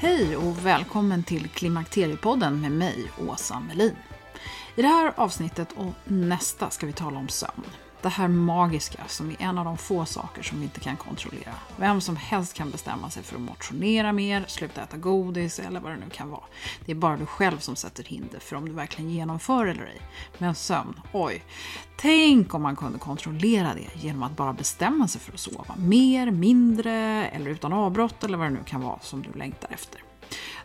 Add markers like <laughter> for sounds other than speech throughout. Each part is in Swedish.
Hej och välkommen till Klimakteriepodden med mig, Åsa Melin. I det här avsnittet och nästa ska vi tala om sömn. Det här magiska som är en av de få saker som vi inte kan kontrollera. Vem som helst kan bestämma sig för att motionera mer, sluta äta godis eller vad det nu kan vara. Det är bara du själv som sätter hinder för om du verkligen genomför eller ej. Men sömn, oj. Tänk om man kunde kontrollera det genom att bara bestämma sig för att sova mer, mindre eller utan avbrott eller vad det nu kan vara som du längtar efter.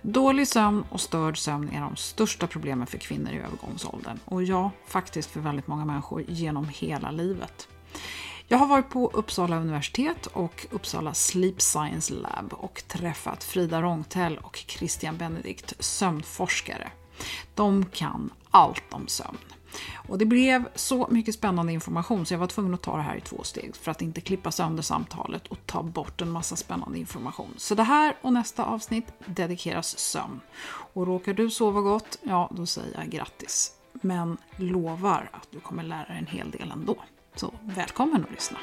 Dålig sömn och störd sömn är de största problemen för kvinnor i övergångsåldern. Och ja, faktiskt för väldigt många människor genom hela livet. Jag har varit på Uppsala universitet och Uppsala Sleep Science Lab och träffat Frida Rångtell och Christian Benedikt, sömnforskare. De kan allt om sömn. Och det blev så mycket spännande information så jag var tvungen att ta det här i två steg för att inte klippa sönder samtalet och ta bort en massa spännande information. Så det här och nästa avsnitt dedikeras sömn. Och råkar du sova gott, ja då säger jag grattis. Men lovar att du kommer lära dig en hel del ändå. Så välkommen att lyssna!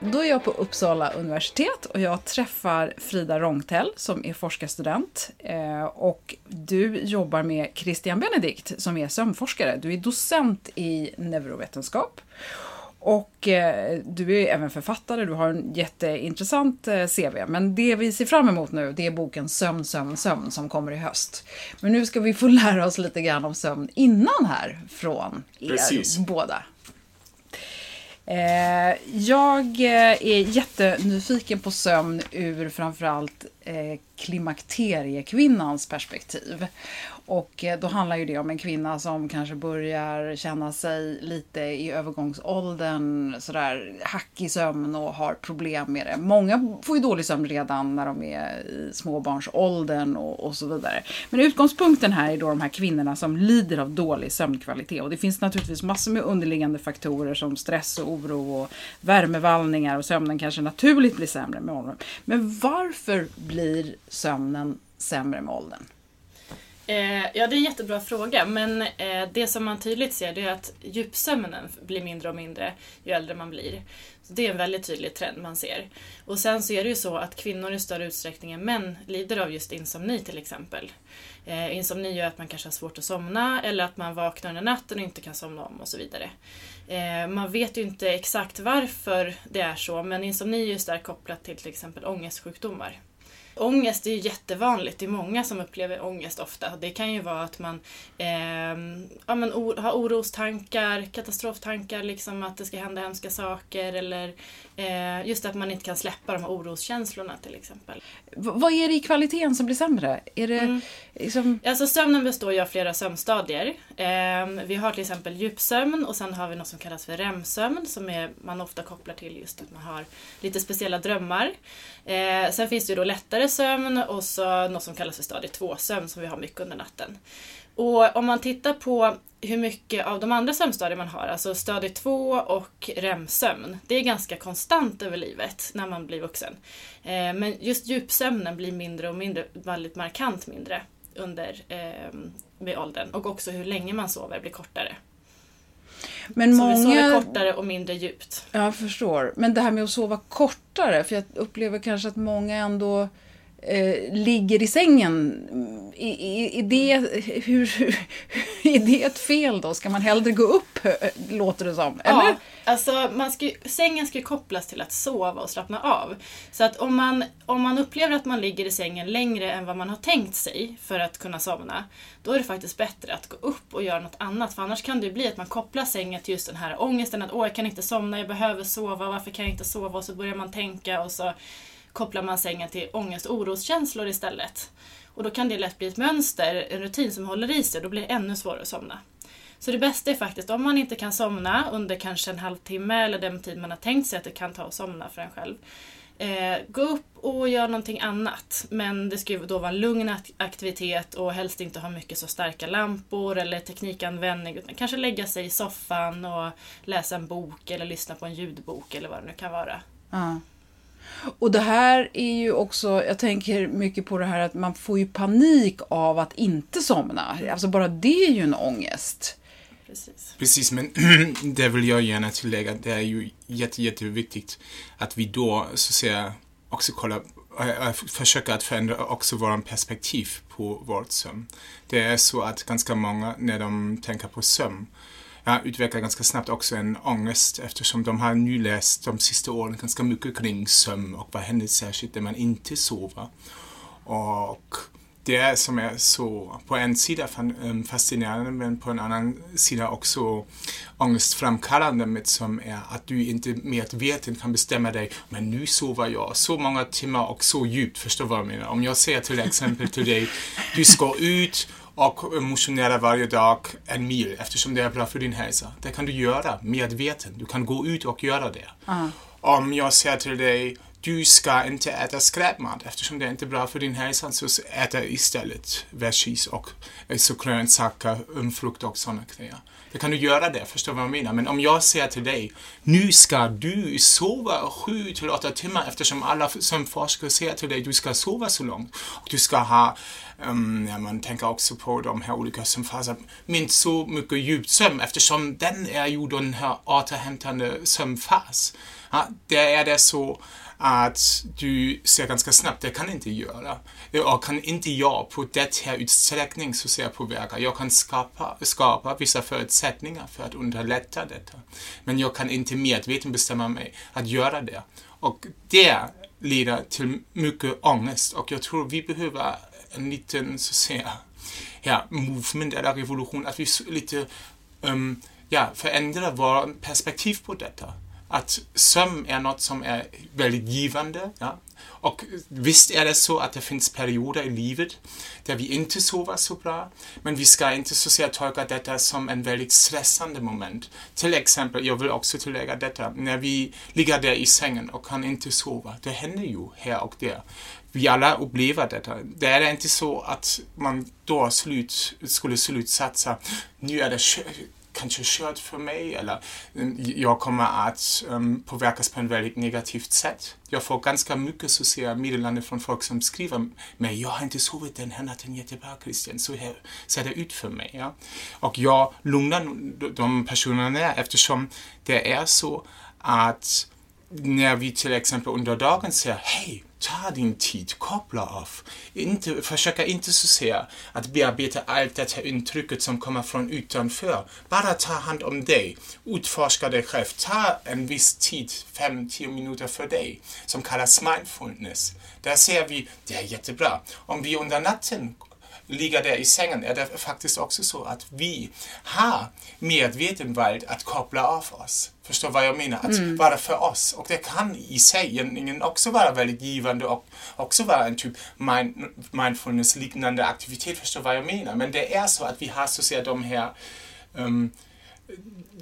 Då är jag på Uppsala universitet och jag träffar Frida Rångtell som är forskarstudent. Eh, och du jobbar med Christian Benedikt som är sömnforskare. Du är docent i neurovetenskap. Och eh, du är även författare, du har en jätteintressant eh, CV. Men det vi ser fram emot nu, det är boken Sömn, sömn, sömn som kommer i höst. Men nu ska vi få <laughs> lära oss lite grann om sömn innan här från er Precis. båda. Eh, jag eh, är jättenyfiken på sömn ur framförallt eh, klimakteriekvinnans perspektiv. Och eh, då handlar ju det om en kvinna som kanske börjar känna sig lite i övergångsåldern, sådär hack i sömn och har problem med det. Många får ju dålig sömn redan när de är i småbarnsåldern och, och så vidare. Men utgångspunkten här är då de här kvinnorna som lider av dålig sömnkvalitet. Och det finns naturligtvis massor med underliggande faktorer som stress och oro och värmevallningar och sömnen kanske naturligt blir sämre med åldern. Men varför blir sömnen sämre med åldern? Eh, ja, det är en jättebra fråga. Men eh, det som man tydligt ser det är att djupsömnen blir mindre och mindre ju äldre man blir. Så det är en väldigt tydlig trend man ser. Och sen så är det ju så att kvinnor i större utsträckning än män lider av just insomni till exempel. Eh, insomni gör att man kanske har svårt att somna eller att man vaknar under natten och inte kan somna om och så vidare. Eh, man vet ju inte exakt varför det är så men insomni är ju starkt kopplat till till exempel ångestsjukdomar. Ångest är ju jättevanligt. Det är många som upplever ångest ofta. Det kan ju vara att man eh, ja, men or har orostankar, katastroftankar, liksom att det ska hända hemska saker eller eh, just att man inte kan släppa de här oroskänslorna till exempel. V vad är det i kvaliteten som blir sämre? Är det mm. liksom... alltså, sömnen består ju av flera sömnstadier. Eh, vi har till exempel djupsömn och sen har vi något som kallas för REM-sömn som är, man ofta kopplar till just att man har lite speciella drömmar. Eh, sen finns det ju då lättare sömn och så något som kallas för stadie 2-sömn som vi har mycket under natten. Och om man tittar på hur mycket av de andra sömnstadier man har, alltså stadie 2 och REM-sömn, det är ganska konstant över livet när man blir vuxen. Eh, men just djupsömnen blir mindre och mindre, väldigt markant mindre under eh, med åldern. Och också hur länge man sover blir kortare. Men så många... vi sover kortare och mindre djupt. Jag förstår. Men det här med att sova kortare, för jag upplever kanske att många ändå eh, ligger i sängen. Är, är, det, hur, <laughs> är det ett fel då? Ska man hellre gå upp, låter det som? Eller? Ja, alltså man ska, sängen ska kopplas till att sova och slappna av. Så att om man, om man upplever att man ligger i sängen längre än vad man har tänkt sig för att kunna somna, då är det faktiskt bättre att gå upp och göra något annat. För annars kan det bli att man kopplar sängen till just den här ångesten att åh, jag kan inte somna, jag behöver sova, varför kan jag inte sova? Och så börjar man tänka och så kopplar man sängen till ångest och oroskänslor istället. Och då kan det lätt bli ett mönster, en rutin som håller i sig då blir det ännu svårare att somna. Så det bästa är faktiskt om man inte kan somna under kanske en halvtimme eller den tid man har tänkt sig att det kan ta att somna för en själv. Eh, gå upp och gör någonting annat. Men det ska ju då vara en lugn aktivitet och helst inte ha mycket så starka lampor eller teknikanvändning. Utan kanske lägga sig i soffan och läsa en bok eller lyssna på en ljudbok eller vad det nu kan vara. Mm. Och det här är ju också, jag tänker mycket på det här att man får ju panik av att inte somna. Alltså bara det är ju en ångest. Precis. Precis, men <clears throat> det vill jag gärna tillägga. Det är ju jätte, jätteviktigt att vi då så att säga också kollar äh, försöka att förändra också våran perspektiv på vårt sömn. Det är så att ganska många när de tänker på sömn jag utvecklar ganska snabbt också en ångest eftersom de har nu läst de sista åren ganska mycket kring sömn och vad händer särskilt när man inte sover. Och det som är så på en sida eh, fascinerande men på en annan sida också ångestframkallande med som är att du inte medvetet kan bestämma dig men nu sover jag så många timmar och så djupt, förstår vad jag menar? Om jag säger till exempel till dig, du ska ut och motionera varje dag en mil eftersom det är bra för din hälsa. Det kan du göra medveten. Du kan gå ut och göra det. Uh. Om jag säger till dig du ska inte äta skräpmat eftersom det inte är bra för din hälsa så äta istället veggies och så grönsaker, um, frukt och sådana grejer. Då kan du göra det, förstår vad jag menar? Men om jag säger till dig, nu ska du sova sju till åtta timmar eftersom alla som forskare säger till dig, du ska sova så långt. Och du ska ha, um, ja, man tänker också på de här olika sömnfaserna, minst så mycket djupsömn eftersom den är ju den här återhämtande sömnfas. Ja, det är det så att du ser ganska snabbt, det kan inte göra. Och kan inte jag på det här utsträckning så ser påverka. Jag kan skapa, skapa vissa förutsättningar för att underlätta detta. Men jag kan inte medvetet bestämma mig att göra det. Och det leder till mycket ångest och jag tror vi behöver en liten, så att säga, ja, movement eller revolution, att vi lite um, ja, förändrar vårt perspektiv på detta att sömn är något som är väldigt givande. Ja? Och visst är det så att det finns perioder i livet där vi inte sover så bra, men vi ska inte så säga tolka detta som en väldigt stressande moment. Till exempel, jag vill också tillägga detta, när vi ligger där i sängen och kan inte sova, det händer ju här och där. Vi alla upplever detta. Det är inte så att man då slut, skulle slutsatsa, nu är det kanske kört för mig eller ähm, jag kommer att um, ähm, påverkas på ett väldigt negativt sätt. Jag får ganska mycket sociala meddelanden från folk som skriver mig, jag har inte sovit den här natten jättebra Christian, så här ser det ut för mig. Ja? Och jag lugnar de personerna eftersom det är så att när vi till exempel under dagen säger hej, ta din tid, koppla av. Inte, försöka inte så säga att bearbeta allt det här intrycket som kommer från utanför. Bara ta hand om dig, utforska dig själv, ta en viss tid, 5-10 minuter för dig, som kallas mindfulness. Där ser vi, det är jättebra. Om vi under natten ligger där i sängen är det faktiskt också så att vi har medvetenhet att koppla av oss. Förstår vad jag menar? Att mm. vara för oss. Och det kan i sig egentligen också vara väldigt givande och också vara en typ mind, mindfulness-liknande aktivitet. Förstår vad jag menar? Men det är så att vi har så att säga de här um,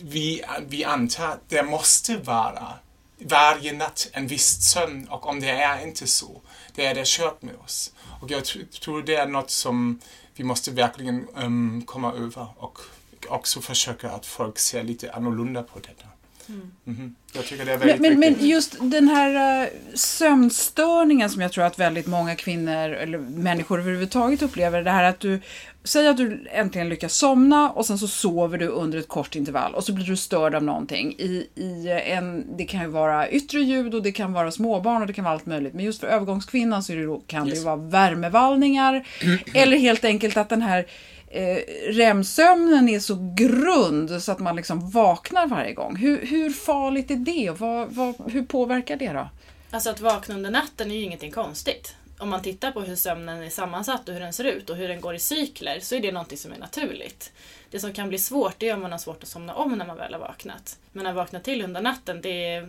vi, vi antar det måste vara varje natt en viss sömn och om det är inte så, det är det kört med oss. Och jag tror det är något som vi måste verkligen um, komma över och också försöka att folk ser lite annorlunda på detta. Mm. Mm-hmm. Jag tycker det är väldigt men, men, just den här uh, sömnstörningen som jag tror att väldigt många kvinnor eller människor överhuvudtaget upplever. Det här att du säger att du äntligen lyckas somna och sen så sover du under ett kort intervall och så blir du störd av någonting. I, i en, det kan ju vara yttre ljud och det kan vara småbarn och det kan vara allt möjligt. Men just för övergångskvinnan så det då, kan yes. det vara värmevallningar <clears throat> eller helt enkelt att den här eh, REM-sömnen är så grund så att man liksom vaknar varje gång. Hur, hur farligt är det och vad, vad, hur påverkar det då? Alltså att vakna under natten är ju ingenting konstigt. Om man tittar på hur sömnen är sammansatt och hur den ser ut och hur den går i cykler så är det någonting som är naturligt. Det som kan bli svårt det är om man har svårt att somna om när man väl har vaknat. Men att vakna till under natten det är,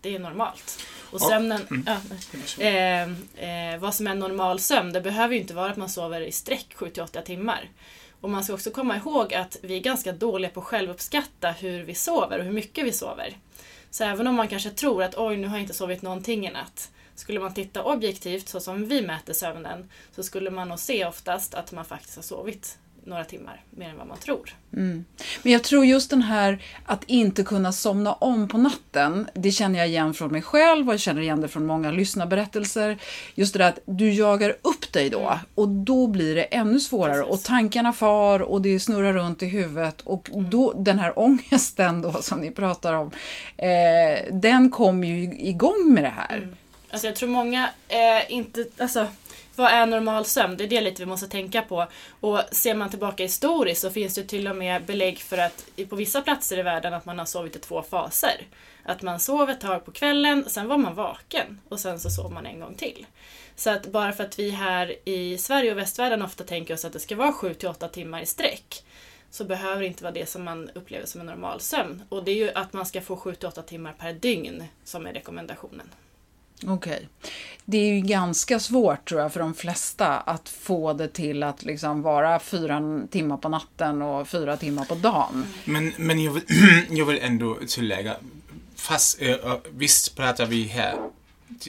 det är normalt. Och sömnen, mm. ja, eh, eh, vad som är normal sömn, det behöver ju inte vara att man sover i sträck 7-8 timmar. Och man ska också komma ihåg att vi är ganska dåliga på att självuppskatta hur vi sover och hur mycket vi sover. Så även om man kanske tror att oj, nu har jag inte sovit någonting i natt. Skulle man titta objektivt, så som vi mäter sömnen, så skulle man nog se oftast att man faktiskt har sovit några timmar mer än vad man tror. Mm. Men jag tror just den här att inte kunna somna om på natten, det känner jag igen från mig själv och jag känner igen det från många lyssnarberättelser. Just det där att du jagar upp dig då mm. och då blir det ännu svårare Precis. och tankarna far och det snurrar runt i huvudet och mm. då den här ångesten då som ni pratar om, eh, den kommer ju igång med det här. Mm. Alltså jag tror många eh, inte, alltså vad är normal sömn? Det är det lite vi måste tänka på. Och ser man tillbaka historiskt så finns det till och med belägg för att på vissa platser i världen att man har sovit i två faser. Att man sov ett tag på kvällen, sen var man vaken och sen så sov man en gång till. Så att bara för att vi här i Sverige och västvärlden ofta tänker oss att det ska vara 7 till 8 timmar i sträck så behöver det inte vara det som man upplever som en normal sömn. Och det är ju att man ska få 7 till 8 timmar per dygn som är rekommendationen. Okej. Okay. Det är ju ganska svårt tror jag för de flesta att få det till att liksom vara fyra timmar på natten och fyra timmar på dagen. Men, men jag, vill, <clears throat> jag vill ändå tillägga, fast eh, visst pratar vi här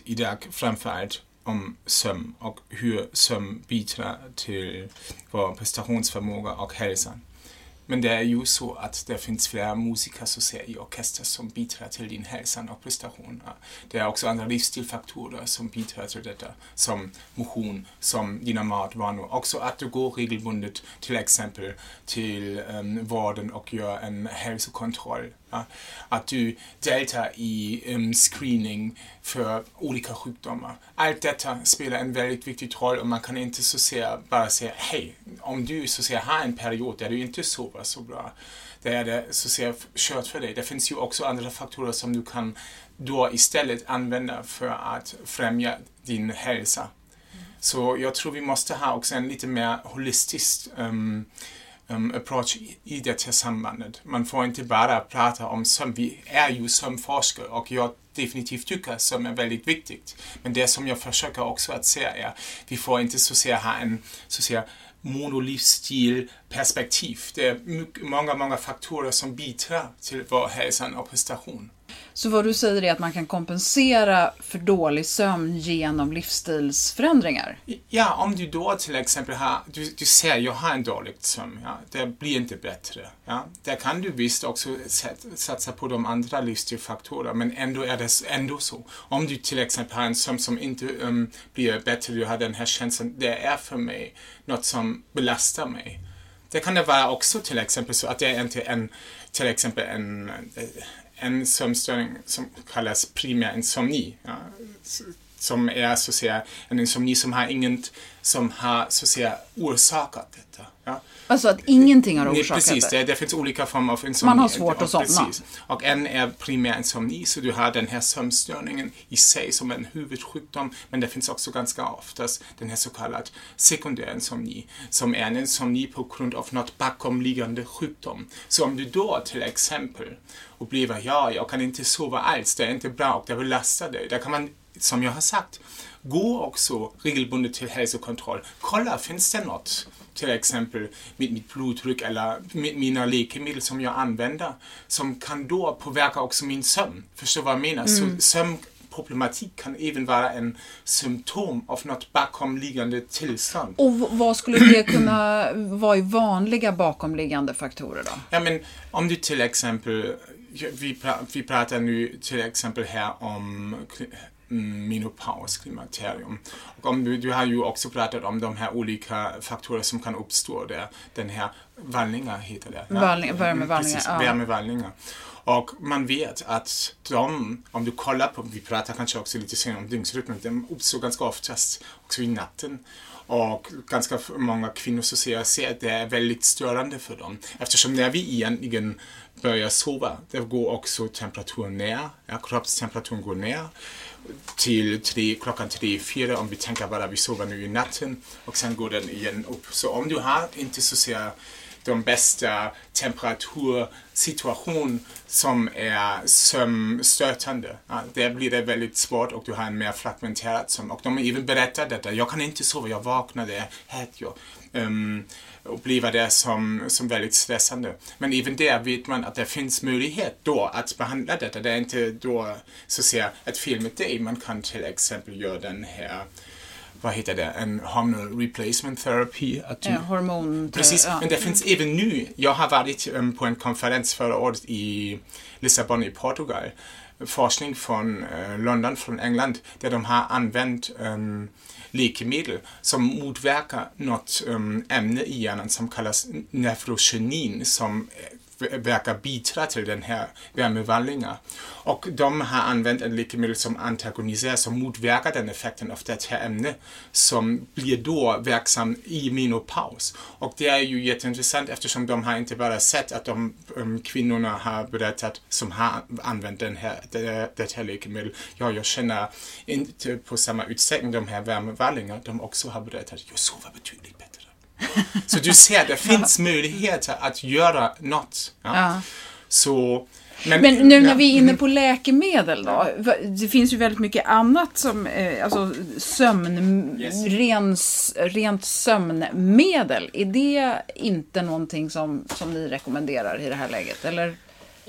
idag framförallt om sömn och hur sömn bidrar till vår prestationsförmåga och hälsan. Men det är ju så att det finns flera musiker så säga, i orkester som bidrar till din hälsa och prestation. Det är också andra livsstilfaktorer som bidrar till detta, som motion, som dina matvanor. Också att du går regelbundet till exempel till ehm, um, vården och gör en hälsokontroll att du deltar i um, screening för olika sjukdomar. Allt detta spelar en väldigt viktig roll och man kan inte så säga, bara säga hej, om du så säga, har en period där du inte sover så bra, då är det så säga kört för dig. Det finns ju också andra faktorer som du kan då istället använda för att främja din hälsa. Så jag tror vi måste ha också en lite mer holistisk um, um, approach i det här sambandet. Man får inte bara prata om sömn. Vi är ju sömnforskare och jag definitivt tycker sömn är väldigt viktigt. Men det som jag försöker också att säga är, vi får inte så att säga ha en så att säga, monolivsstil perspektiv. Det är mycket, många, många faktorer som bidrar till vår hälsa och prestation. Så vad du säger är att man kan kompensera för dålig sömn genom livsstilsförändringar? Ja, om du då till exempel har, du, du ser, jag har en dålig sömn, ja, det blir inte bättre. Ja. Där kan du visst också satsa på de andra livsstilsfaktorerna, men ändå är det ändå så. Om du till exempel har en sömn som inte um, blir bättre, du har den här känslan, det är för mig något som belastar mig. Det kan det vara också till exempel så att det är inte en, till exempel en, eh, en sömnstörning som kallas primär insomni. Ja, som är så att säga en insomni som har inget som har så att säga orsakat detta. Ja. Alltså att ingenting har orsakat Nej, precis, det? Det finns olika former av insomni. Man har svårt att somna. Precis. Och en är primär insomni, så du har den här sömnstörningen i sig som en huvudsjukdom, men det finns också ganska oftast den här så kallad sekundär insomni, som är en insomni på grund av något bakomliggande sjukdom. Så om du då till exempel upplever, ja, jag kan inte sova alls, det är inte bra och det belastar dig, där kan man som jag har sagt, gå också regelbundet till hälsokontroll. Kolla, finns det något? Till exempel med mitt blodtryck eller med mina läkemedel som jag använder som kan då påverka också min sömn. Förstår vad jag menar? Mm. Så sömnproblematik kan även vara en symptom av något bakomliggande tillstånd. Och vad skulle det kunna vara i vanliga bakomliggande faktorer då? Ja, men om du till exempel, vi, vi pratar nu till exempel här om menopaus, klimakterium. Och om du, har ju också pratat om de här olika faktorer som kan uppstå där. Den här vallningar heter det. Ja? Vallning, värmevallningar. Precis, ja. värmevallningar. Och man vet att de, om du kollar på, vi pratar kanske också lite senare om dygnsrytmen, de uppstår ganska oftast också i natten. Och ganska många kvinnor ser att det är väldigt störande för dem. Eftersom när vi egentligen börjar sova, det går också temperaturen ner, ja, kroppstemperaturen går ner till tre, klockan tre, fyra om vi tänker bara vi sover nu i natten och sen går den igen upp. Så om du har inte så de bästa temperatursituation som är sömnstötande. Ja, där blir det väldigt svårt och du har en mer fragmenterad sömn. Och de har även berättat detta. Jag kan inte sova, jag vaknar, ehm, det är hett. Um, uppleva det som, som väldigt stressande. Men även där vet man att det finns möjlighet då att behandla detta. Det är inte då så att säga ett fel med dig. Man kan till exempel göra den här vad heter det, en hormonal replacement therapy. Att du, ja, hormon... Precis, ja. men det finns även nu. Jag har varit um, på en konferens förra året i Lissabon i Portugal. Forskning från uh, London, från England, där de har använt um, läkemedel som motverkar något um, ämne i hjärnan som kallas nephrogenin som verkar bidra till den här värmevandlingen. Och de har använt en läkemedel som antagoniserar, som motverkar den effekten av det här ämnet, som blir då verksam i menopaus. Och det är ju jätteintressant eftersom de har inte bara sett att de um, kvinnorna har berättat, som har använt den här, det, det här läkemedlet. ja, jag känner inte på samma utsträckning de här värmevallingarna, de också har berättat, jag sover betydligt så du ser, det finns möjligheter att göra något. Ja. ja. Så, men, men, nu när vi är inne på läkemedel då. Det finns ju väldigt mycket annat som, eh, alltså sömn, yes. ren, rent sömnmedel. Är det inte någonting som, som ni rekommenderar i det här läget? Eller?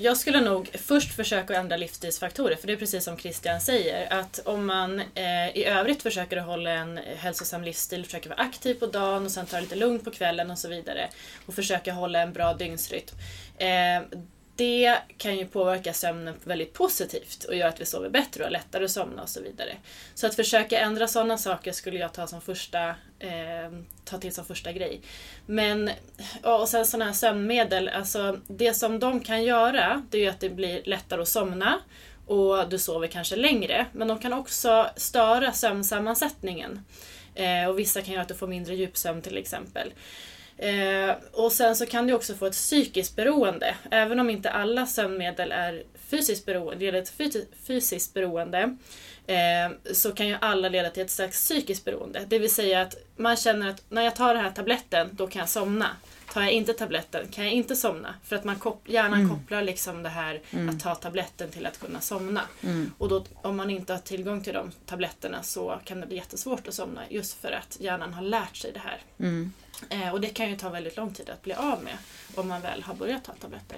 Jag skulle nog först försöka ändra livsstilsfaktorer, för det är precis som Christian säger, att om man eh, i övrigt försöker hålla en hälsosam livsstil, försöker vara aktiv på dagen och sen ta det lite lugnt på kvällen och så vidare, och försöka hålla en bra dygnsrytm. Eh, det kan ju påverka sömnen väldigt positivt och göra att vi sover bättre och har lättare att somna och så vidare. Så att försöka ändra sådana saker skulle jag ta, som första, eh, ta till som första grej. Men, och sen sådana här sömnmedel, alltså det som de kan göra det är ju att det blir lättare att somna och du sover kanske längre. Men de kan också störa sömnsammansättningen. Eh, och vissa kan göra att du får mindre djupsömn till exempel. Eh, och sen så kan du också få ett psykiskt beroende. Även om inte alla sömnmedel är fysiskt beroende, leder till fysiskt beroende eh, så kan ju alla leda till ett slags psykiskt beroende. Det vill säga att man känner att när jag tar den här tabletten, då kan jag somna. Tar jag inte tabletten kan jag inte somna. För att man kop hjärnan mm. kopplar liksom det här mm. att ta tabletten till att kunna somna. Mm. Och då, om man inte har tillgång till de tabletterna så kan det bli jättesvårt att somna just för att hjärnan har lärt sig det här. Mm. Eh, och det kan ju ta väldigt lång tid att bli av med om man väl har börjat ta tabletter.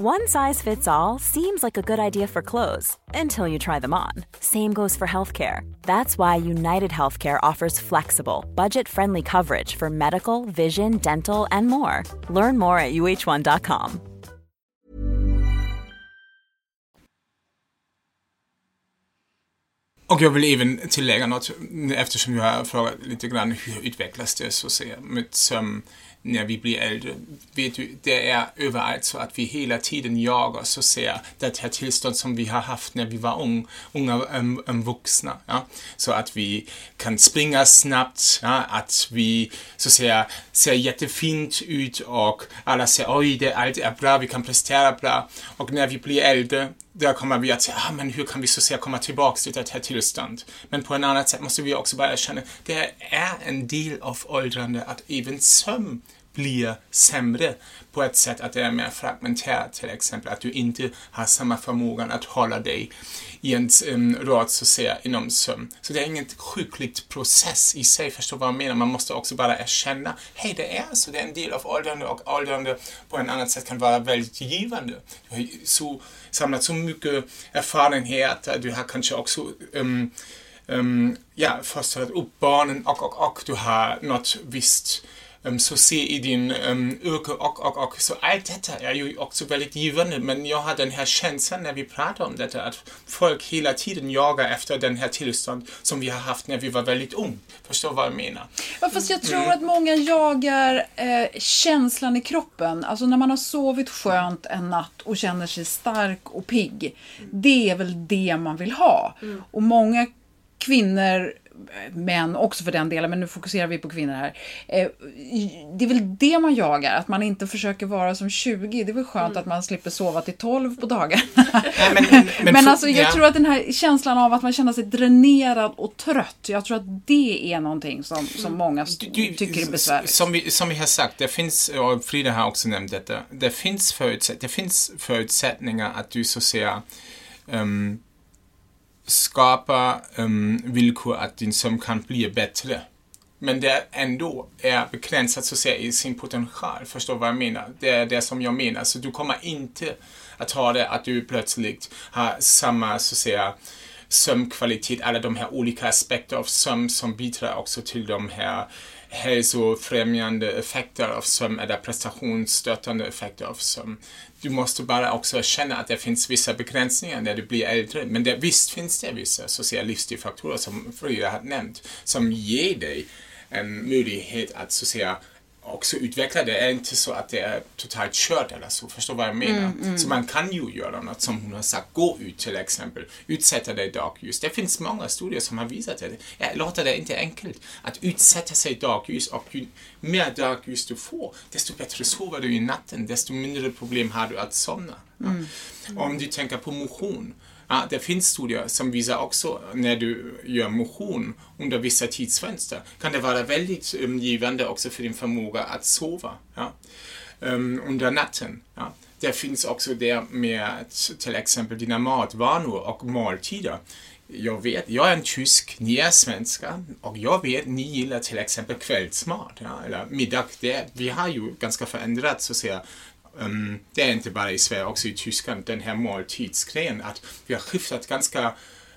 One size fits all seems like a good idea for clothes until you try them on. Same goes for healthcare. That's why United Healthcare offers flexible, budget friendly coverage for medical, vision, dental, and more. Learn more at uh1.com. Och jag vill även tillägga något eftersom jag har frågat lite grann hur utvecklas det så att säga med sömn när vi blir äldre. Vet du, det är överallt så att vi hela tiden jagar så ser det här tillstånd som vi har haft när vi var ung, unga um, um, vuxna. Ja? Så att vi kan springa snabbt, ja? att vi så ser, ser jättefint ut och alla säger oj, det, allt är bra, vi kan prestera bra. Och när vi blir äldre där kommer vi att säga, ah, men hur kan vi så att säga komma tillbaka till det här tillstånd? Men på en annat sätt måste vi också bara erkänna, det är en del av åldrande att även sömn blir sämre på ett sätt att det är mer fragmenterat till exempel, att du inte har samma förmåga att hålla dig i en um, rad så att säga inom sömn. Så det är ingen sjukligt process i sig, förstår vad jag menar? Man måste också bara erkänna, hej det är så, det är en del av åldrande och åldrande på en annat sätt kan vara väldigt givande. Du har så, samlat så mycket erfarenhet, du har kanske också um, um, ja, fostrat upp barnen och, och, och du har något visst så se i din um, yrke och, och, och. Så allt detta är ju också väldigt givande. Men jag har den här känslan när vi pratar om detta att folk hela tiden jagar efter den här tillstånd som vi har haft när vi var väldigt ung. Förstår vad jag menar? Ja, fast jag tror att många jagar eh, känslan i kroppen. Alltså när man har sovit skönt en natt och känner sig stark och pigg. Det är väl det man vill ha. Och många kvinnor män också för den delen, men nu fokuserar vi på kvinnor här. Eh, det är väl det man jagar, att man inte försöker vara som 20. Det är väl skönt mm. att man slipper sova till 12 på dagarna. Ja, men, <laughs> men, men, alltså, jag ja. tror att den här känslan av att man känner sig dränerad och trött, jag tror att det är någonting som, som mm. många du, tycker är besvärligt. Som vi, som vi har sagt, det finns, och Frida har också nämnt detta, det finns, förutsätt, det finns förutsättningar att du så att säga um, skapa um, villkor att din sömn kan bli bättre. Men det ändå är begränsat så att säga i sin potential. Förstår vad jag menar? Det är det som jag menar. Så du kommer inte att ha det att du plötsligt har samma så att säga sömnkvalitet, alla de här olika aspekter av sömn som bidrar också till de här hälsofrämjande effekter av sömn eller prestationsstötande effekter av sömn. Du måste bara också känna att det finns vissa begränsningar när du blir äldre. Men det, visst finns det vissa sociala livsstilsfaktorer som Frida har nämnt som ger dig en möjlighet att så att säga också utveckla det. Det är inte så att det är totalt kört eller så. Förstår vad jag menar? Mm, mm. Så man kan ju göra något som hon har sagt. Gå ut till exempel. Utsätta dig dagljus. Det finns många studier som har visat det. Jag låter det inte enkelt. Att utsätta sig dagljus och ju mer dagljus du får, desto bättre sover du i natten. Desto mindre problem har du att somna. Mm. Om du tänker på motion Ja, det finns studier som visar också när du gör motion under vissa tidsfönster kan det vara väldigt um, givande också för din förmåga att sova ja, um, under natten. Ja. det finns också det med till exempel dina matvanor och måltider. Jag vet, jag är en tysk, ni är svenska och jag vet, ni gillar till exempel kvällsmat ja, eller middag. Det, vi har ju ganska förändrat så att säga um, det är inte bara i Sverige, också i Tyskland, den här måltidsgrejen att vi har skiftat ganska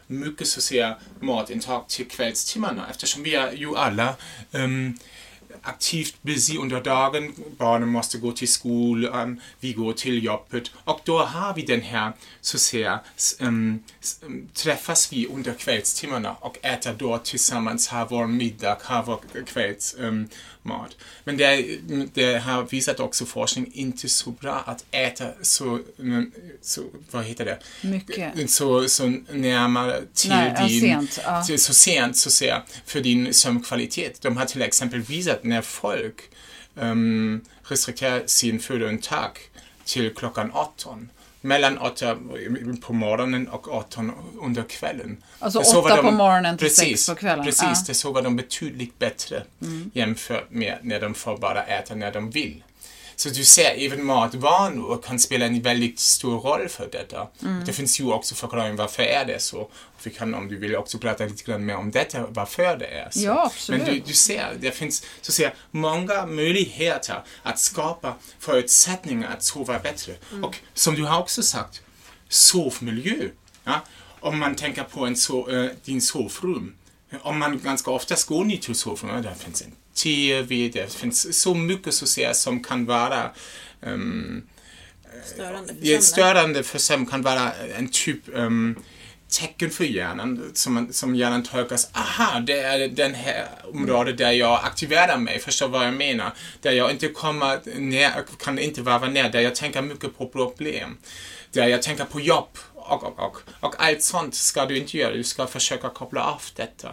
mycket så att säga matintag till kvällstimmarna eftersom vi är ju alla um, aktivt busy under dagen. Barnen måste gå till skolan, vi går till jobbet och då har vi den här, så säga, um, träffas vi under kvällstimmarna och äter då tillsammans, har vår middag, har vår kvällsmat. Um, Men det, det har visat också forskning inte så bra att äta så, så vad heter det? Mycket. Så, så närmare till Nej, din, sent, ja. så sent så säga, för din sömnkvalitet. De har till exempel visat när folk um, restrikterar sin födointag till klockan 18 mellan 8 på morgonen och 18 under kvällen. Alltså Det sover 8 på morgonen till precis, 6 på kvällen. Precis, Ja. det sover de betydligt bättre jämfört med när de får bara äta när de vill. Så du ser, även matvanor kan spela en väldigt stor roll för detta. Mm. Det finns ju också förklaring varför är det så. Vi kan, om du vill, också prata lite grann mer om detta, varför det är så. Ja, absolut. Men du, du ser, det finns så att säga, många möjligheter att skapa förutsättningar att sova bättre. Och som du har också sagt, sovmiljö. Ja? Om man tänker på en so, äh, din sovrum. Om man ganska ofta går ner till sovrummet, där finns en TV, det finns så mycket så säga, som kan vara ehm, Störande för sömnen. störande för sömn kan vara en typ um, tecken för hjärnan som, som hjärnan tolkas. Aha, det är den här området där jag aktiverar mig. Förstår vad jag menar? Där jag inte kommer ner, kan inte vara ner, där jag tänker mycket på problem. Där jag tänker på jobb och, och, och. Och allt sånt ska du inte göra. Du ska försöka koppla av detta.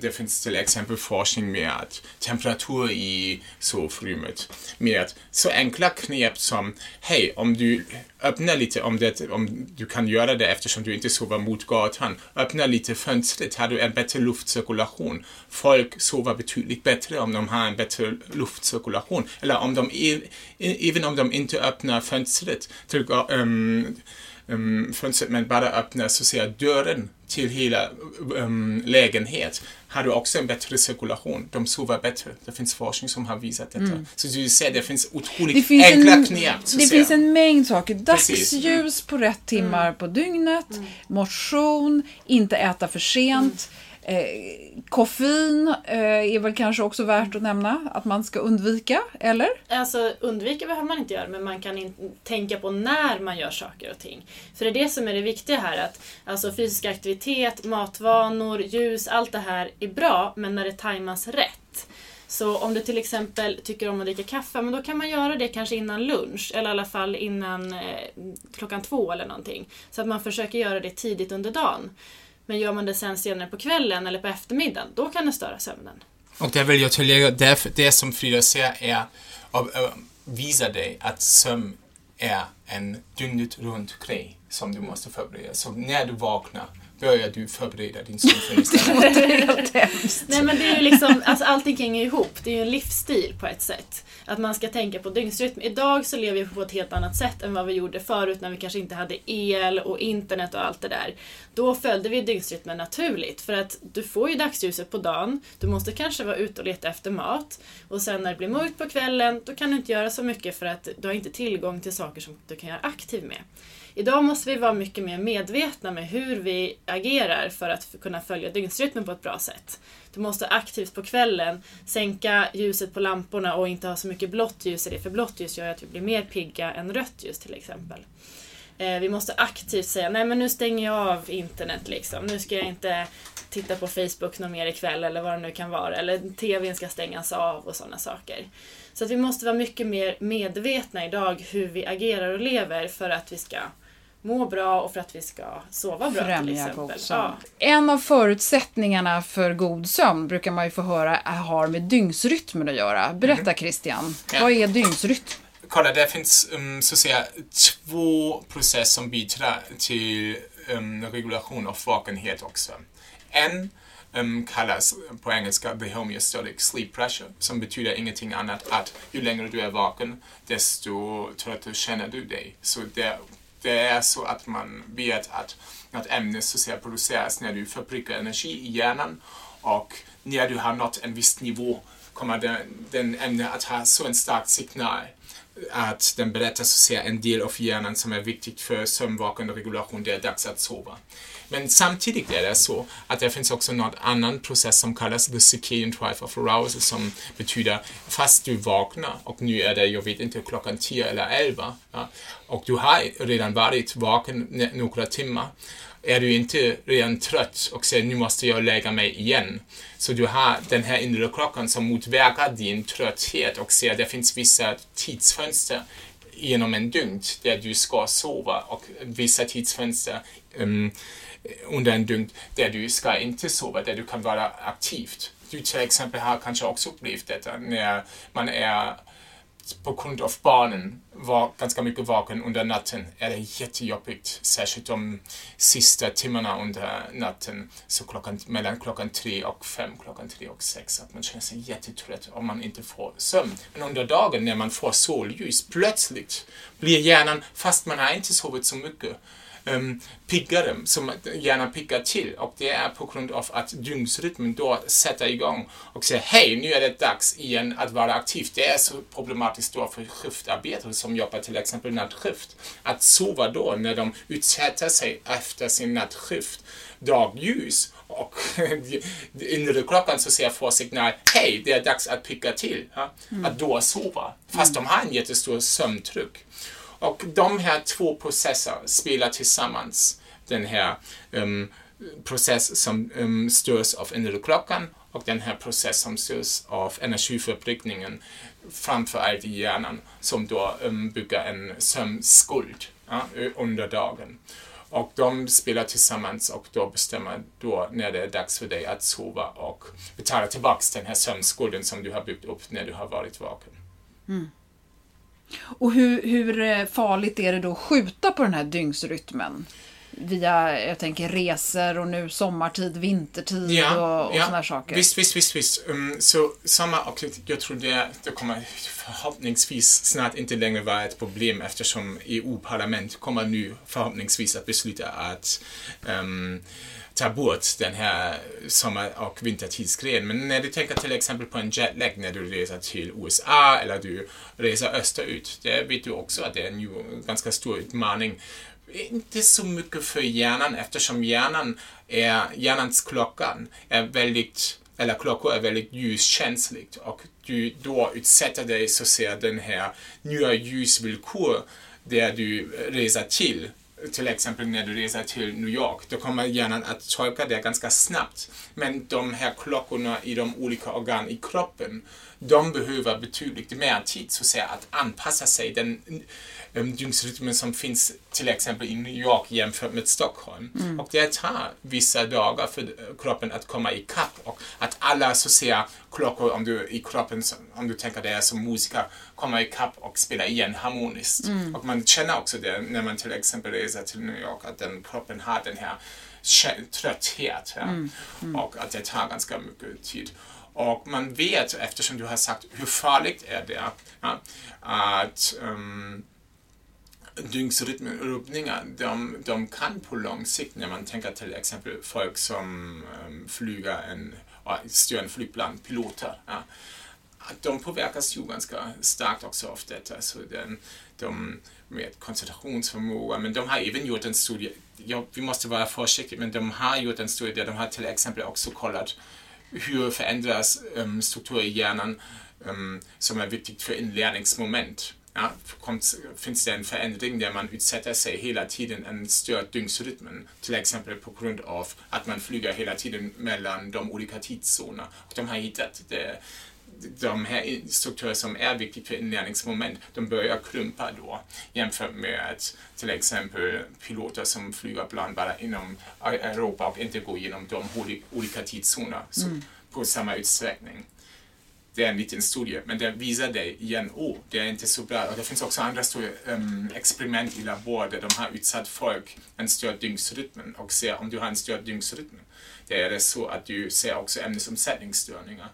Det, finns till exempel forskning med att temperatur i sovrummet. Med att så enkla knep som, hej, om du öppnar lite, om, det, om du kan göra det eftersom du inte sover mot gatan, öppna lite fönstret, har du en bättre luftcirkulation. Folk sover betydligt bättre om de har en bättre luftcirkulation. Eller om de, e-, e-, även om de inte öppnar fönstret till, um, um, fönstret men bara öppnar så att säga dörren till hela um, lägenhet har du också en bättre cirkulation. De sover bättre. Det finns forskning som har visat detta. Så du ser, det finns otroligt Mm. Det finns, enkla en, knep. det säga. finns en mängd saker. Dagsljus på rätt timmar Mm. på dygnet, motion, inte äta för sent. Eh, koffein eh, är väl kanske också värt att nämna att man ska undvika, eller? Alltså undvika behöver man inte göra men man kan tänka på när man gör saker och ting. För det är det som är det viktiga här att alltså fysisk aktivitet, matvanor, ljus, allt det här är bra men när det tajmas rätt. Så om du till exempel tycker om att dricka kaffe, men då kan man göra det kanske innan lunch eller i alla fall innan eh, klockan två eller någonting. Så att man försöker göra det tidigt under dagen. Men gör man det sen senare på kvällen eller på eftermiddagen, då kan det störa sömnen. Och där vill jag tillägga, det, det som Frida säger är att äh, visa dig att sömn är en dygnet runt grej som du måste förbereda. Så när du vaknar börjar du förbereda din sömn istället. <laughs> Nej men det är ju liksom, alltså allting hänger ihop. Det är ju en livsstil på ett sätt. Att man ska tänka på dygnsrytm. Idag så lever vi på ett helt annat sätt än vad vi gjorde förut när vi kanske inte hade el och internet och allt det där. Då följde vi dygnsrytmen naturligt för att du får ju dagsljuset på dagen, du måste kanske vara ute och leta efter mat och sen när det blir mörkt på kvällen då kan du inte göra så mycket för att du har inte tillgång till saker som du kan göra aktiv med. Idag måste vi vara mycket mer medvetna med hur vi agerar för att kunna följa dygnsrytmen på ett bra sätt. Du måste aktivt på kvällen sänka ljuset på lamporna och inte ha så mycket blått ljus i det, för blått ljus gör att vi blir mer pigga än rött ljus till exempel. Eh, vi måste aktivt säga, nej men nu stänger jag av internet liksom. Nu ska jag inte titta på Facebook någon mer ikväll eller vad det nu kan vara. Eller TVn ska stängas av och sådana saker. Så att vi måste vara mycket mer medvetna idag hur vi agerar och lever för att vi ska må bra och för att vi ska sova bra till Främja exempel. god sömn. Ja. En av förutsättningarna för god sömn brukar man ju få höra har med dygnsrytmen att göra. Berätta Christian, Ja. vad är dygnsrytm? Kolla, det finns um, så att säga två processer som bidrar till um, regulation av vakenhet också. En um, kallas på engelska the homeostatic sleep pressure som betyder ingenting annat att ju längre du är vaken desto tröttare känner du dig. Så det, det är så att man vet att något ämne så säga, produceras när du förbrukar energi i hjärnan och när du har nått en viss nivå kommer den, den ämne att ha så en stark signal att den berättar så att säga en del av hjärnan som är viktigt för sömnvakenregulation, det är dags att sova. Men samtidigt är det så att det finns också någon annan process som kallas the circadian drive of arousal som betyder fast du vaknar och nu är det, jag vet inte, klockan 10 eller 11 ja, och du har redan varit vaken några timmar är du inte redan trött och säger nu måste jag lägga mig igen. Så du har den här inre klockan som motverkar din trötthet och ser att det finns vissa tidsfönster genom en dygn där du ska sova och vissa tidsfönster um, under en dygn där du ska inte sova, där du kan vara aktivt. Du till exempel har kanske också upplevt detta när man är på grund av barnen var ganska mycket vaken under natten är det jättejobbigt, särskilt de sista timmarna under natten, så klockan, mellan klockan tre och fem, klockan tre och sex, att man känner sig jättetrött om man inte får sömn. Men under dagen när man får solljus, plötsligt blir hjärnan, fast man har inte sovit så mycket, um, piggare, som gärna piggar till. Och det är på grund av att dygnsrytmen då sätter igång och säger hej, nu är det dags igen att vara aktiv. Det är så problematiskt då för skiftarbetare som jobbar till exempel nattskift. Att sova då när de utsätter sig efter sin nattskift dagljus och <laughs> inre klockan så ser får signal, hej, det är dags att picka till. Ja? Mm. Att då sova, fast mm. de har en jättestor sömntryck. Och de här två processerna spelar tillsammans den här um, process som um, störs av inre klockan och den här process som störs av energiförbrukningen framför allt i hjärnan som då um, bygger en sömnskuld ja, under dagen. Och de spelar tillsammans och då bestämmer då när det är dags för dig att sova och betala tillbaka den här sömnskulden som du har byggt upp när du har varit vaken. Mm. Och hur, hur eh, farligt är det då att skjuta på den här dygnsrytmen? Via, jag tänker resor och nu sommartid, vintertid ja, och, och ja. sådana saker. Visst, visst, visst. visst. Um, så sommar och jag tror det, det kommer förhoppningsvis snart inte längre vara ett problem eftersom EU-parlament kommer nu förhoppningsvis att besluta att um, ta bort den här sommar och vintertidsgrejen. Men när du tänker till exempel på en jetlag när du reser till USA eller du reser österut, det vet du också att det är en ganska stor utmaning. Inte så mycket för hjärnan eftersom hjärnan är, hjärnans klockan är väldigt eller klockor är väldigt ljuskänsligt och du då utsätter dig så ser den här nya ljusvillkor där du reser till till exempel när du reser till New York, då kommer hjärnan att tolka det ganska snabbt. Men de här klockorna i de olika organen i kroppen, de behöver betydligt mer tid så att, säga, att anpassa sig. Den um, dygnsrytmen som finns till exempel i New York jämfört med Stockholm. Mm. Och det tar vissa dagar för kroppen att komma ikapp och att alla så att säga, klockor om du, i kroppen, om du tänker det som musiker, kommer ikapp och spelar igen harmoniskt. Mm. Och man känner också det när man till exempel reser till New York, att den kroppen har den här trötthet ja? mm. Mm. och att det tar ganska mycket tid. Och man vet, eftersom du har sagt hur farligt är det, ja, att um, dygnsrytmrubbningar, de, de kan på lång sikt, när man tänker till exempel folk som um, flyger en, styr en flygplan, piloter, ja, att de påverkas ju ganska starkt också av detta. Så den, de med koncentrationsförmåga, men de har även gjort en studie, ja, vi måste vara försiktiga, men de har gjort en studie där de har till exempel också kollat hur förändras um, strukturer i hjärnan um, som är viktigt för inlärningsmoment ja, kommt, finns det en förändring där man utsätter sig hela tiden en störd dygnsrytmen. Till exempel på grund av att man flyger hela tiden mellan de olika tidszonerna. Och de har hittat det, de här strukturer som är viktiga för inlärningsmoment, de börjar krympa då jämfört med till exempel piloter som flyger ibland bara inom Europa och inte går igenom de olika tidszoner mm. på samma utsträckning. det är en liten studie, men det visar dig igen, oh, det är inte så bra. Och det finns också andra stora um, experiment i labor där de har utsatt folk en störd dygnsrytm och ser om du har en störd dygnsrytm. Det är det så att du ser också ämnesomsättningsstörningar.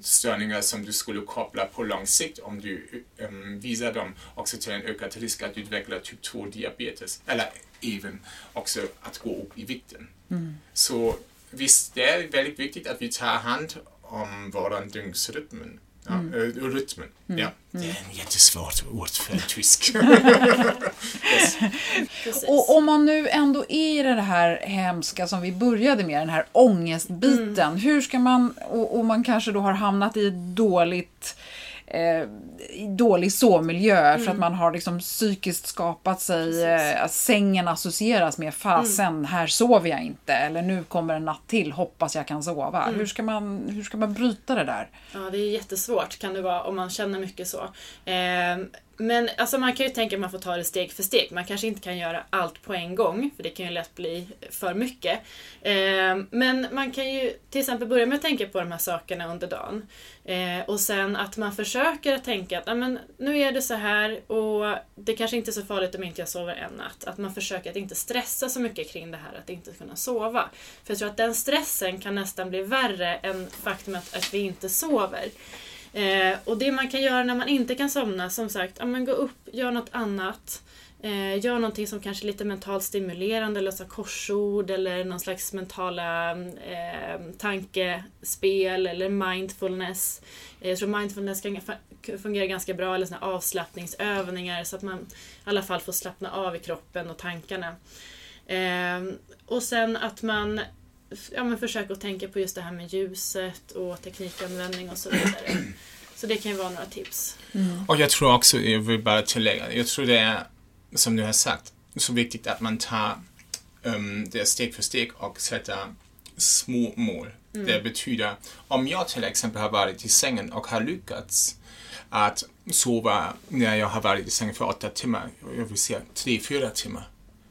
Störningar som du skulle koppla på lång sikt om du um, visar dem också till en ökad risk att utveckla typ 2 diabetes. Eller även också att gå upp i vikten. Mm. Så visst, det är väldigt viktigt att vi tar hand om våran dygnsrytm. Ja, mm. uh, rytmen. Mm. Ja. Det är en jättesvårt ord för en tysk. <laughs> yes. Och om man nu ändå är i det här hemska som vi började med, den här ångestbiten. Mm. Hur ska man, och, och, man kanske då har hamnat i ett dåligt eh, dålig sovmiljö mm. för att mm. man har liksom psykiskt skapat sig, eh, att sängen associeras med fasen, mm. här sover jag inte eller nu kommer en natt till, hoppas jag kan sova. Mm. Hur, ska man, hur ska man bryta det där? Ja, det är jättesvårt kan det vara om man känner mycket så. Eh, men alltså man kan ju tänka att man får ta det steg för steg. Man kanske inte kan göra allt på en gång, för det kan ju lätt bli för mycket. Eh, men man kan ju till exempel börja med att tänka på de här sakerna under dagen. Eh, och sen att man försöker att tänka att men, nu är det så här och det kanske inte är så farligt om inte jag sover en natt. Att man försöker att inte stressa så mycket kring det här att inte kunna sova. För jag tror att den stressen kan nästan bli värre än faktumet att vi inte sover. Eh, och det man kan göra när man inte kan somna, som sagt, ja, men gå upp, gör något annat. Eh, gör någonting som kanske är lite mentalt stimulerande, lösa korsord eller någon slags mentala eh, tankespel eller mindfulness. Eh, jag tror mindfulness kan fungera ganska bra, eller såna avslappningsövningar så att man i alla fall får slappna av i kroppen och tankarna. Eh, och sen att man ja, men försöker tänka på just det här med ljuset och teknikanvändning och så vidare. Så det kan ju vara några tips. Mm. Och jag tror också, jag vill bara tillägga, jag tror det är som du har sagt, så viktigt att man tar um, det steg för steg och sätter små mål. Mm. Det betyder, om jag till exempel har varit i sängen och har lyckats att sova när jag har varit i sängen för åtta timmar, jag vill säga tre, fyra timmar.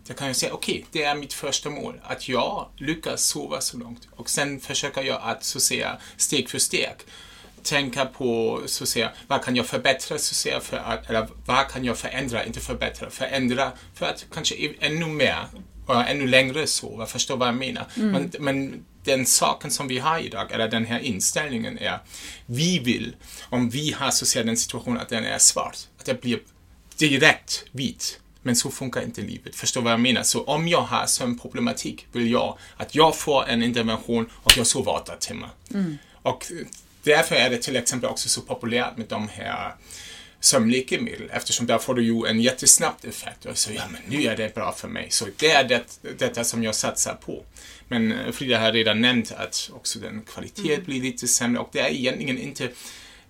Då kan jag säga, okej, okay, det är mitt första mål, att jag lyckas sova så långt. Och sen försöker jag att, så att säga, steg för steg tänka på så att säga, vad kan jag förbättra så att säga, för att, eller vad kan jag förändra, inte förbättra, förändra för att kanske ännu mer och ännu längre sova, förstår vad jag menar. Mm. Men, men, den saken som vi har idag, eller den här inställningen är, vi vill, om vi har så att säga den situationen att den är svart, att det blir direkt vit. Men så funkar inte livet. Förstår vad jag menar? Så om jag har sömnproblematik vill jag att jag får en intervention och jag sover åtta timmar. Mm. Och Därför är det till exempel också så populärt med de här sömnläkemedel eftersom där får du ju en jättesnabb effekt och så ja men nu är det bra för mig. Så det är det, detta som jag satsar på. Men eh, Frida har redan nämnt att också den kvalitet mm. blir lite sämre och det är egentligen inte,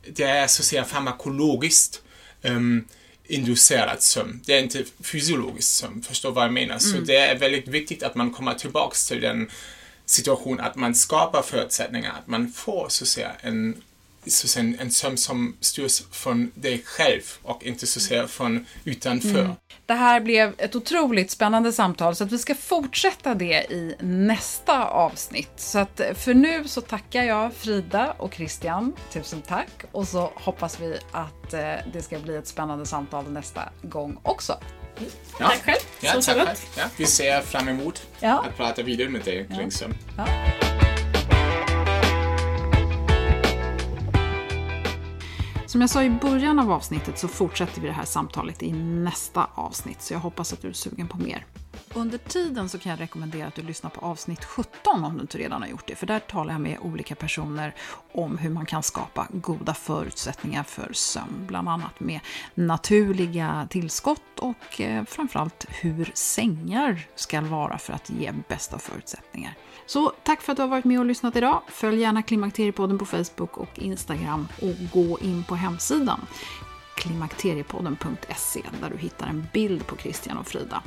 det är så att säga farmakologiskt um, inducerad sömn. Det är inte fysiologisk sömn, förstår vad jag menar? Mm. Så det är väldigt viktigt att man kommer tillbaks till den situation att man skapar förutsättningar, att man får så att säga en säga, en sömn som styrs från dig själv och inte så säga från utanför. Mm. Det här blev ett otroligt spännande samtal så att vi ska fortsätta det i nästa avsnitt. Så att för nu så tackar jag Frida och Christian. Tusen tack! Och så hoppas vi att eh, det ska bli ett spännande samtal nästa gång också. Ja. Tack själv. Ja, så, så gott. Ja, vi ser fram emot ja. att prata vidare med dig kring sömn. Som jag sa i början av avsnittet så fortsätter vi det här samtalet i nästa avsnitt, så jag hoppas att du är sugen på mer. Under tiden så kan jag rekommendera att du lyssnar på avsnitt 17 om du inte redan har gjort det. För där talar jag med olika personer om hur man kan skapa goda förutsättningar för sömn. Bland annat med naturliga tillskott och eh, framförallt hur sängar ska vara för att ge bästa förutsättningar. Så tack för att du har varit med och lyssnat idag. Följ gärna Klimakteriepodden på Facebook och Instagram och gå in på hemsidan klimakteriepodden.se där du hittar en bild på Christian och Frida.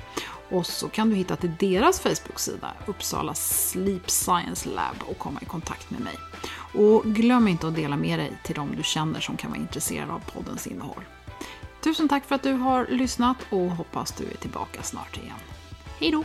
Och så kan du hitta till deras Facebook-sida, Uppsala Sleep Science Lab, och komma i kontakt med mig. Och glöm inte att dela med dig till de du känner som kan vara intresserade av poddens innehåll. Tusen tack för att du har lyssnat och hoppas du är tillbaka snart igen. Hej då!